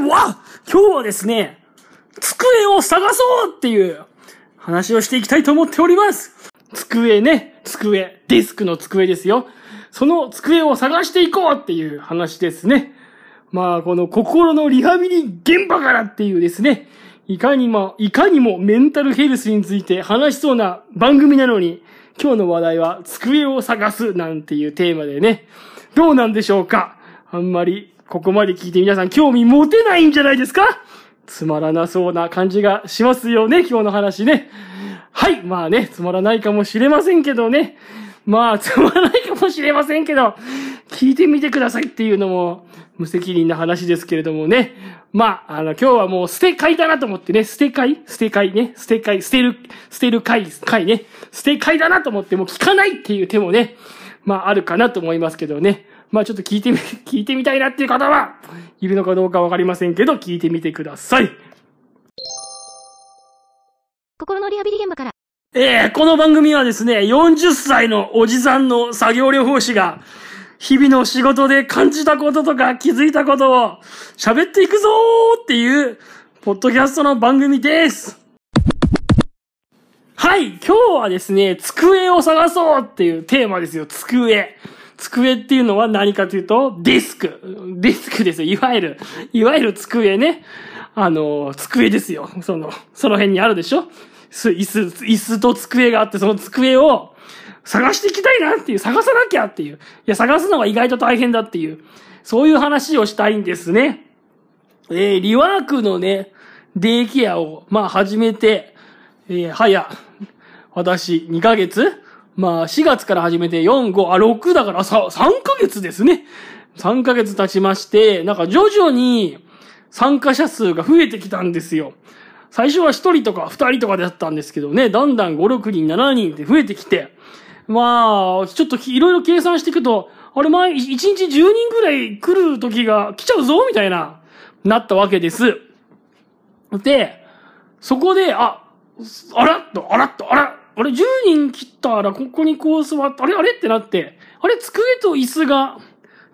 は、今日はですね、机を探そうっていう話をしていきたいと思っております。机ね、机、デスクの机ですよ。その机を探していこうっていう話ですね。まあ、この心のリハビリ現場からっていうですね、いかにも、いかにもメンタルヘルスについて話しそうな番組なのに、今日の話題は机を探すなんていうテーマでね、どうなんでしょうかあんまりここまで聞いて皆さん興味持てないんじゃないですか？つまらなそうな感じがしますよね、今日の話ね。はい、まあね、つまらないかもしれませんけどね。まあ、つまらないかもしれませんけど、聞いてみてくださいっていうのも、無責任な話ですけれどもね。まあ、あの、今日はもう捨て会だなと思ってね、捨て会捨て会ね、捨て会、捨てる、捨てる会、会ね、捨て会だなと思ってもう聞かないっていう手もね、まああるかなと思いますけどね。まあちょっと聞いてみ、聞いてみたいなっていう方は、いるのかどうかわかりませんけど、聞いてみてください。心のリハビリ現場から。ええー、この番組はですね、40歳のおじさんの作業療法士が、日々の仕事で感じたこととか気づいたことを喋っていくぞーっていう、ポッドキャストの番組です。はい、今日はですね、机を探そうっていうテーマですよ、机。机っていうのは何かというと、ディスク。ディスクですよ。いわゆる、いわゆる机ね。あの、机ですよ。その、その辺にあるでしょ？椅子、椅子と机があって、その机を探していきたいなっていう、探さなきゃっていう。いや、探すのが意外と大変だっていう。そういう話をしたいんですね。えー、リワークのね、デイケアを、まあ、始めて、えー、早、私、2ヶ月まあ、4月から始めて4、5、あ、6だからさ、3ヶ月ですね。3ヶ月経ちまして、なんか徐々に参加者数が増えてきたんですよ。最初は1人とか2人とかだったんですけどね、だんだん5、6人、7人って増えてきて、まあ、ちょっといろいろ計算していくと、あれ前、1日10人ぐらい来る時が来ちゃうぞみたいな、なったわけです。で、そこで、あ、あらっと、あらっと、あら、あれ、10人切ったら、ここにこう座って、あれあれってなって、あれ、机と椅子が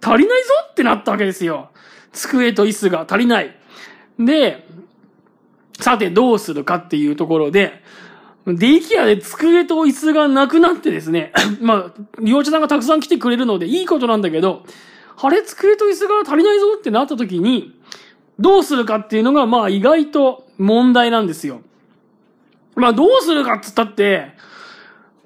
足りないぞってなったわけですよ。机と椅子が足りない。で、さてどうするかっていうところで、デイケアで机と椅子がなくなってですね、まあ、利用者さんがたくさん来てくれるのでいいことなんだけど、あれ、机と椅子が足りないぞってなった時に、どうするかっていうのが、まあ意外と問題なんですよ。まあどうするかっつったって、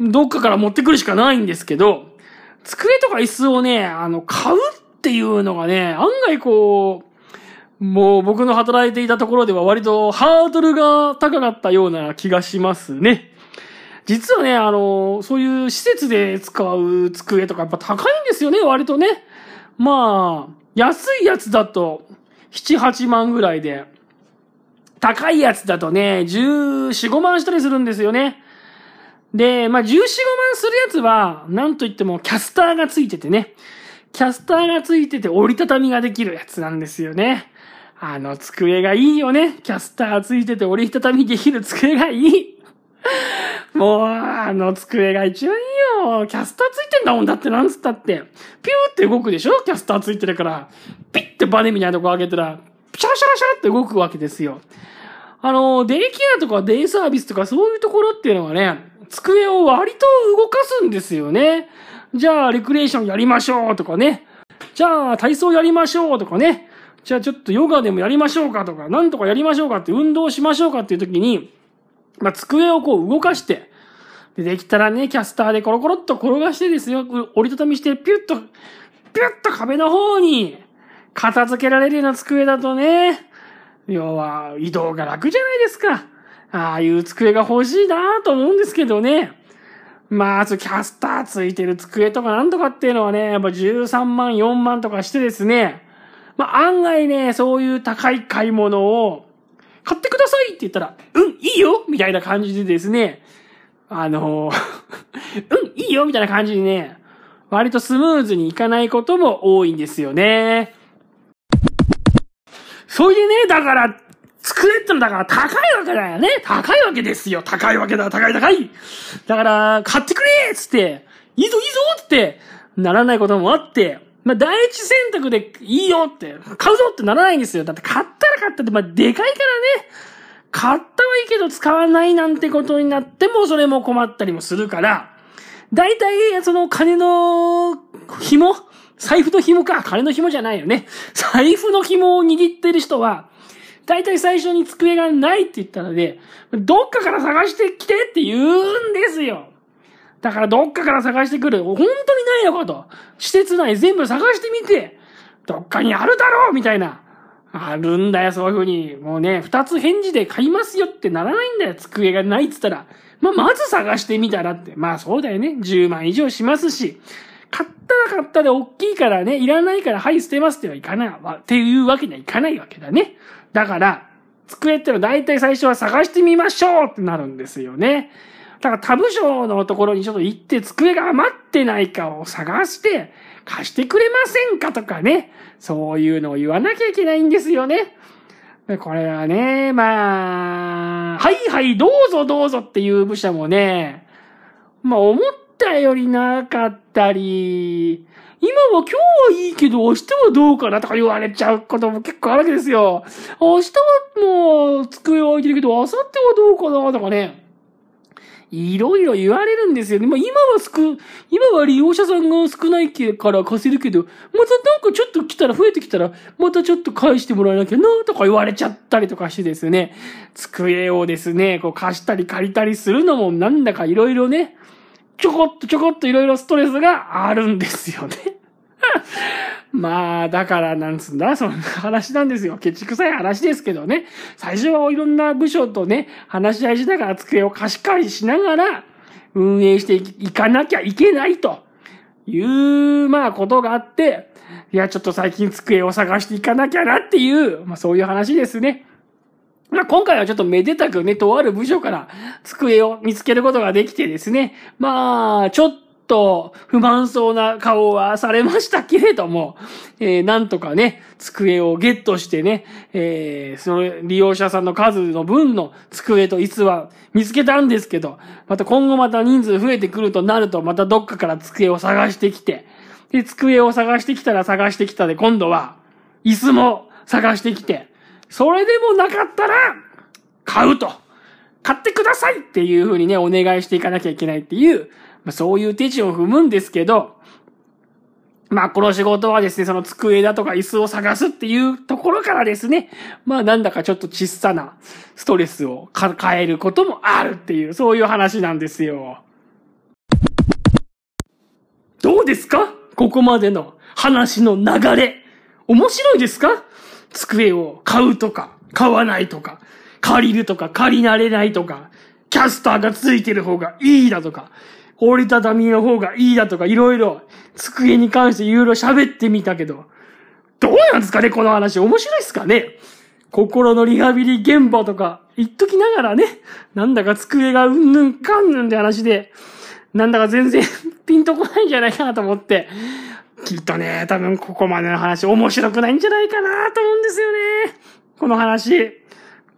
どっかから持ってくるしかないんですけど、机とか椅子をね、あの、買うっていうのがね、案外こう、もう僕の働いていたところでは割とハードルが高かったような気がしますね。実はね、あの、そういう施設で使う机とかやっぱ高いんですよね、割とね。まあ、安いやつだと、7、8万ぐらいで、高いやつだとね、14、5万したりするんですよね。で、まあ、14、5万するやつは、なんといってもキャスターがついててね。キャスターがついてて折りたたみができるやつなんですよね。あの机がいいよね。キャスターついてて折りたたみできる机がいい。もう、あの机が一番いいよ。キャスターついてんだもんだってなんつったって。ピューって動くでしょ？キャスターついてるから。ピッてバネみたいなとこ上げたら、シャラシャラシャラって動くわけですよ。あの、デイケアとかデイサービスとかそういうところっていうのはね、机を割と動かすんですよね。じゃあ、レクリエーションやりましょうとかね。じゃあ、体操やりましょうとかね。じゃあ、ちょっとヨガでもやりましょうかとか、なんとかやりましょうかって運動しましょうかっていう時に、まあ、机をこう動かして、で、できたらね、キャスターでコロコロっと転がしてですよ、折りたたみして、ピュッと、ピュッと壁の方に片付けられるような机だとね、要は、移動が楽じゃないですか。ああいう机が欲しいなと思うんですけどね。まあ、キャスターついてる机とかなんとかっていうのはね、やっぱ13万、4万とかしてですね。まあ、案外ね、そういう高い買い物を、買ってくださいって言ったら、うん、いいよみたいな感じでですね、あの うん、いいよみたいな感じにね、割とスムーズにいかないことも多いんですよね。それでね、だから、机ってのだから高いわけだよね。高いわけですよ。高いわけだ。高い高い。だから、買ってくれつって、いいぞいいぞってならないこともあって、まあ、第一選択でいいよって、買うぞってならないんですよ。だって買ったら買ったって、まあ、でかいからね。買ったはいいけど使わないなんてことになっても、それも困ったりもするから、大体、その金の紐財布の紐か。金の紐じゃないよね。財布の紐を握ってる人は、大体最初に机がないって言ったので、どっかから探してきてって言うんですよ。だからどっかから探してくる。本当にないのかと。施設内全部探してみて、どっかにあるだろうみたいな。あるんだよ、そういうふうに。もうね、二つ返事で買いますよってならないんだよ。机がないって言ったら。まあ、まず探してみたらって。まあそうだよね。10万以上しますし。買ったら買ったで大きいからね、いらないからはい捨てますってはいかない、っていうわけにはいかないわけだね。だから、机ってのは大体最初は探してみましょうってなるんですよね。だから他部署のところにちょっと行って机が余ってないかを探して貸してくれませんかとかね。そういうのを言わなきゃいけないんですよね。これはね、まあ、はいはいどうぞどうぞっていう部署もね、まあ思ったよりなかったり、今は今日はいいけど明日はどうかなとか言われちゃうことも結構あるわけですよ。明日はもう机を置いてるけど、明後日はどうかなとかね。いろいろ言われるんですよね。まあ今は少、今は利用者さんが少ないから貸せるけど、またなんかちょっと来たら増えてきたら、またちょっと返してもらえなきゃな、とか言われちゃったりとかしてですね、机をですね、こう貸したり借りたりするのもなんだかいろいろね、ちょこっとちょこっといろいろストレスがあるんですよね。まあ、だからなんつんだ、そんな話なんですよ。ケチくさい話ですけどね。最初はいろんな部署とね、話し合いしながら机を貸し借りしながら、運営していかなきゃいけないという、まあ、ことがあって、いや、ちょっと最近机を探していかなきゃなっていう、まあそういう話ですね。まあ、今回はちょっとめでたくね、とある部署から机を見つけることができてですね、まあ、ちょっと不満そうな顔はされましたけれども、えー、なんとかね、机をゲットしてね、えー、それ、利用者さんの数の分の机と椅子は見つけたんですけど、また今後また人数増えてくるとなると、またどっかから机を探してきて、で、机を探してきたら探してきたで、今度は、椅子も探してきて、それでもなかったら、買うと。買ってくださいっていう風にね、お願いしていかなきゃいけないっていう、まあ、そういう手順を踏むんですけど、まあ、この仕事はですね、その机だとか椅子を探すっていうところからですね、まあ、なんだかちょっと小さなストレスを抱えることもあるっていう、そういう話なんですよ。どうですか？ここまでの話の流れ。面白いですか？机を買うとか、買わないとか、借りるとか、借りられないとか、キャスターがついてる方がいいだとか、折りたたみの方がいいだとか、いろいろ、机に関していろいろ喋ってみたけど、どうなんですかねこの話。面白いですかね心のリハビリ現場とか言っときながらね、なんだか机がうんぬんかんぬんって話で、なんだか全然 ピンとこないんじゃないかなと思って、きっとね、多分ここまでの話面白くないんじゃないかなと思うんですよね。この話。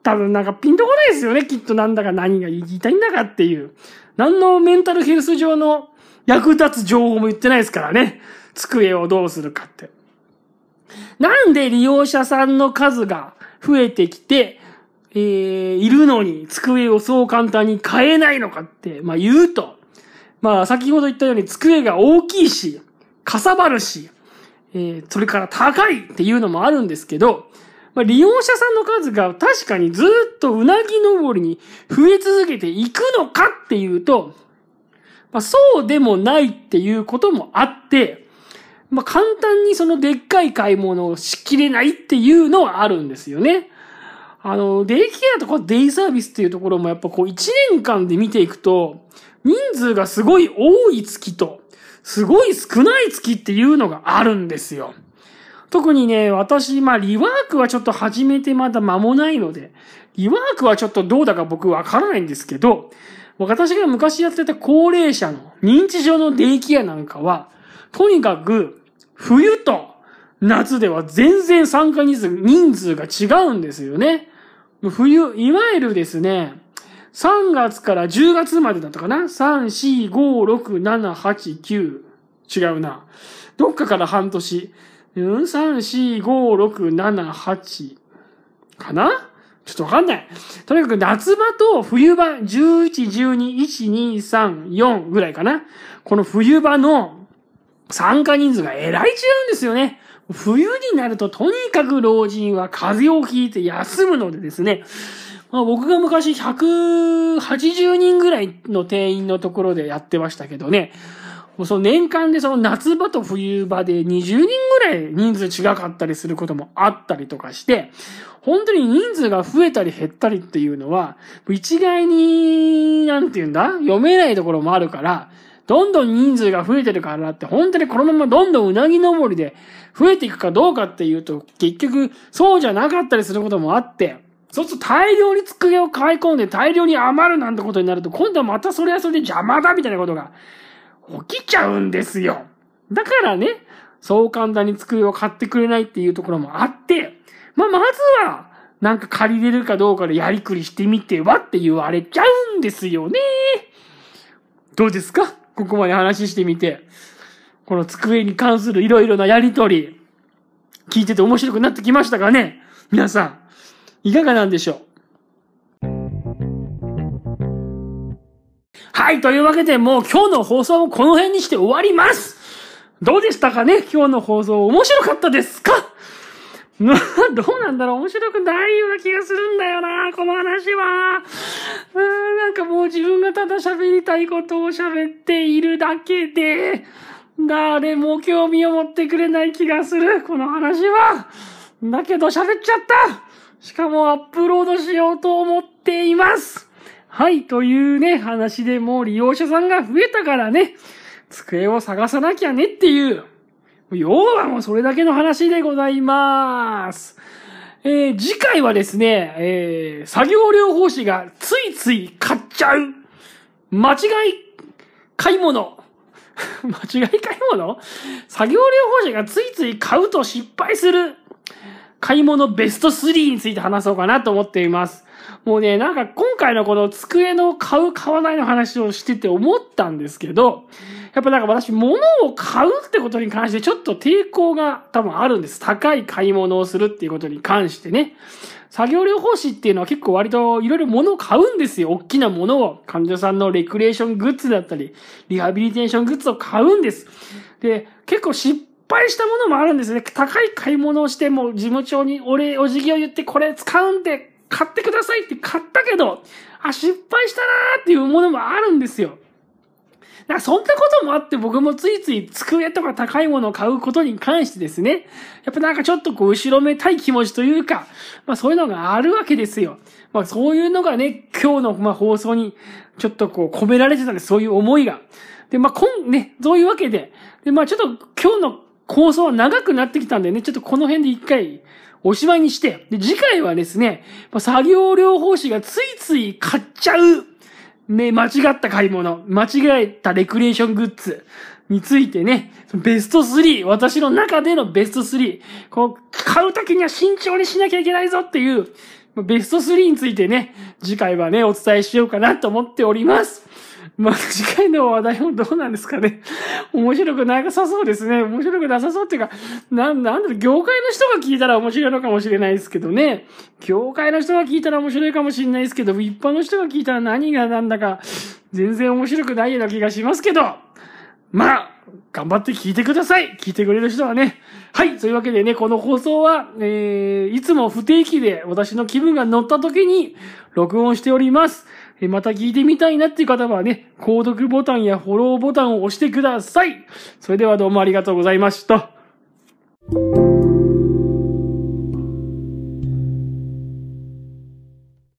多分なんかピンとこないですよね。きっとなんだか何が言いたいんだかっていう。何のメンタルヘルス上の役立つ情報も言ってないですからね。机をどうするかって。なんで利用者さんの数が増えてきて、えー、いるのに机をそう簡単に買えないのかって、まあ言うと、まあ先ほど言ったように机が大きいし、かさばるし、えー、それから高いっていうのもあるんですけど、まあ、利用者さんの数が確かにずっとうなぎ登りに増え続けていくのかっていうと、まあ、そうでもないっていうこともあって、まあ、簡単にそのでっかい買い物をしきれないっていうのはあるんですよね。あの、デイケアとかデイサービスっていうところもやっぱこう1年間で見ていくと、人数がすごい多い月と、すごい少ない月っていうのがあるんですよ。特にね、私、まあ、リワークはちょっと始めてまだ間もないので、リワークはちょっとどうだか僕わからないんですけど、私が昔やってた高齢者の認知症のデイケアなんかは、とにかく、冬と夏では全然参加人数、人数が違うんですよね。冬、いわゆるですね、3月から10月までだったかな ?3、4、5、6、7、8、9、違うな。どっかから半年。うん、3、4、5、6、7、8かな？ちょっとわかんない。とにかく夏場と冬場、11、12、1、2、3、4ぐらいかな。この冬場の参加人数がえらい違うんですよね。冬になるととにかく老人は風邪をひいて休むのでですね。まあ、僕が昔180人ぐらいの定員のところでやってましたけどね。もうその年間でその夏場と冬場で20人ぐらい人数違かったりすることもあったりとかして、本当に人数が増えたり減ったりっていうのは、一概に、なんて言うんだ？読めないところもあるから、どんどん人数が増えてるからって、本当にこのままどんどんうなぎ登りで増えていくかどうかっていうと、結局そうじゃなかったりすることもあって、そうすると大量に机を買い込んで大量に余るなんてことになると、今度はまたそれはそれで邪魔だみたいなことが起きちゃうんですよ。だからね、そう簡単に机を買ってくれないっていうところもあって、まあ、まずは、なんか借りれるかどうかでやりくりしてみてはって言われちゃうんですよね。どうですか？ここまで話してみて。この机に関するいろいろなやりとり、聞いてて面白くなってきましたかね？皆さん、いかがなんでしょう？はい、というわけでもう今日の放送もこの辺にして終わります。どうでしたかね？今日の放送面白かったですか？どうなんだろう？面白くないような気がするんだよな、この話は。うーん、なんかもう自分がただ喋りたいことを喋っているだけで、誰も興味を持ってくれない気がする、この話は。だけど喋っちゃった。しかもアップロードしようと思っています。はい、というね、話でもう利用者さんが増えたからね、机を探さなきゃねっていう、要はもうそれだけの話でございます。えー、次回はですね、えー、作業療法士がついつい買っちゃう、間違い買い物。間違い買い物？作業療法士がついつい買うと失敗する。買い物ベスト3について話そうかなと思っています。もうね、なんか今回のこの机の買う買わないの話をしてて思ったんですけど、やっぱなんか私物を買うってことに関してちょっと抵抗が多分あるんです。高い買い物をするっていうことに関してね。作業療法士っていうのは結構割といろいろ物を買うんですよ。大きなものを。患者さんのレクリエーショングッズだったり、リハビリテーショングッズを買うんです。で、結構失敗したものもあるんですね。高い買い物をしても事務長にお礼、お辞儀を言ってこれ使うんで買ってくださいって買ったけど、あ、失敗したなーっていうものもあるんですよ。だからそんなこともあって僕もついつい机とか高いものを買うことに関してですね、やっぱなんかちょっとこう後ろめたい気持ちというか、まあそういうのがあるわけですよ。まあそういうのがね、今日のまあ放送にちょっとこう込められてたんです、そういう思いが。で、まあ今ね、そういうわけで、で、まあちょっと今日の構想は長くなってきたんでね、ちょっとこの辺で一回おしまいにして、で、次回はですね、作業療法士がついつい買っちゃう。ね、間違った買い物、間違えたレクリエーショングッズ。についてね、ベスト3、私の中でのベスト3、こう、買うときには慎重にしなきゃいけないぞっていう、ベスト3についてね、次回はね、お伝えしようかなと思っております。まあ、次回の話題もどうなんですかね。面白くなさそうですね。面白くなさそうっていうか、な、なんだろう、業界の人が聞いたら面白いのかもしれないですけどね。業界の人が聞いたら面白いかもしれないですけど、一般の人が聞いたら何がなんだか、全然面白くないような気がしますけど。まあ、頑張って聞いてください。聞いてくれる人はね。はい。というわけでね、この放送は、えー、いつも不定期で私の気分が乗った時に録音しております。また聞いてみたいなっていう方はね、購読ボタンやフォローボタンを押してください。それではどうもありがとうございました。